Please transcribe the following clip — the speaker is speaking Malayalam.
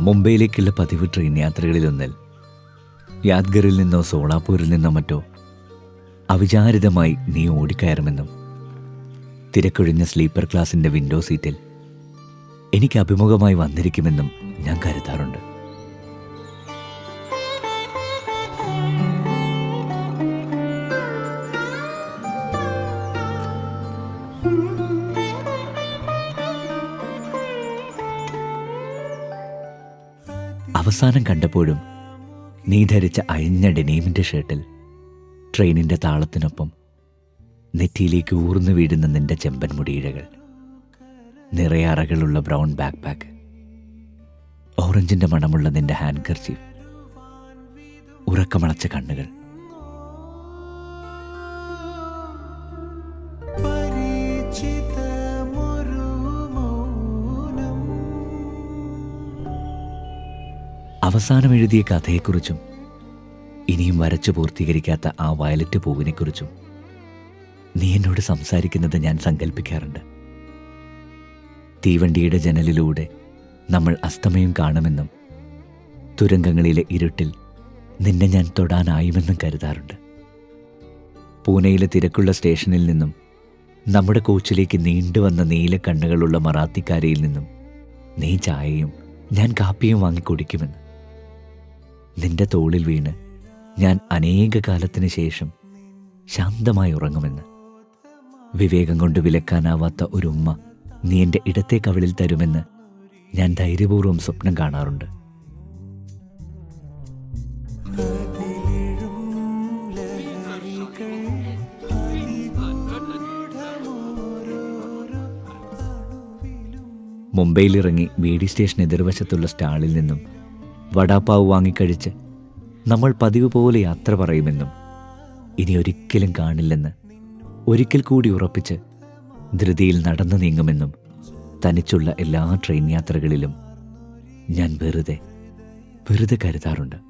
മുംബൈയിലേക്കുള്ള പതിവ് ട്രെയിൻ യാത്രകളിലൊന്നിൽ യാദ്ഗറിൽ നിന്നോ സോളാപൂരിൽ നിന്നോ മറ്റോ അവിചാരിതമായി നീ ഓടിക്കയറുമെന്നും തിരക്കൊഴിഞ്ഞ സ്ലീപ്പർ ക്ലാസിന്റെ വിൻഡോ സീറ്റിൽ എനിക്ക് അഭിമുഖമായി വന്നിരിക്കുമെന്നും ഞാൻ കരുതാറുണ്ട്. അവസാനം കണ്ടപ്പോഴും നീ ധരിച്ച അയഞ്ഞ ഡെനീമിന്റെ ഷർട്ടിൽ ട്രെയിനിന്റെ താളത്തിനൊപ്പം നെറ്റിയിലേക്ക് ഊർന്നു വീഴുന്ന നിന്റെ ചെമ്പൻ മുടിയിഴകൾ നിറയെ അറകളുള്ള ബ്രൗൺ ബാക്ക് പാക്ക് ഓറഞ്ചിന്റെ മണമുള്ള നിന്റെ ഹാൻഡ് കർച്ചീഫ് ഉറക്കമളച്ച കണ്ണുകൾ അവസാനം എഴുതിയ കഥയെക്കുറിച്ചും ഇനിയും വരച്ചു പൂർത്തീകരിക്കാത്ത ആ വയലറ്റ് പൂവിനെക്കുറിച്ചും നീ എന്നോട് സംസാരിക്കുന്നത് ഞാൻ സങ്കല്പിക്കാറുണ്ട് തീവണ്ടിയുടെ ജനലിലൂടെ നമ്മൾ അസ്തമയം കാണുമെന്നും തുരങ്കങ്ങളിലെ ഇരുട്ടിൽ നിന്നെ ഞാൻ തൊടാനായുമെന്നും കരുതാറുണ്ട്. പൂനെയിലെ തിരക്കുള്ള സ്റ്റേഷനിൽ നിന്നും നമ്മുടെ കോച്ചിലേക്ക് നീണ്ടുവന്ന നീല കണ്ണുകളുള്ള മറാത്തിക്കാരയിൽ നിന്നും നീ ചായയും ഞാൻ കാപ്പിയും വാങ്ങി കുടിക്കുമെന്ന് നിന്റെ തോളിൽ വീണ് ഞാൻ അനേക കാലത്തിന് ശേഷം ശാന്തമായി ഉറങ്ങുമെന്ന്. വിവേകം കൊണ്ട് വിലക്കാനാവാത്ത ഒരു ഉമ്മ നീ എന്റെ ഇടത്തെ കവിളിൽ തരുമെന്ന് ഞാൻ ധൈര്യപൂർവം സ്വപ്നം കാണാറുണ്ട്. മുംബൈയിലിറങ്ങി വി ഡി സ്റ്റേഷൻ എതിർവശത്തുള്ള സ്റ്റാളിൽ നിന്നും വടാപ്പാവ് വാങ്ങിക്കഴിച്ച് നമ്മൾ പതിവ് പോലെ യാത്ര പറയുമെന്നും ഇനി ഒരിക്കലും കാണില്ലെന്ന് ഒരിക്കൽ കൂടി ഉറപ്പിച്ച് ധൃതിയിൽ നടന്നു നീങ്ങുമെന്നും തനിച്ചുള്ള എല്ലാ ട്രെയിൻ യാത്രകളിലും ഞാൻ വെറുതെ വെറുതെ കരുതാറുണ്ട്.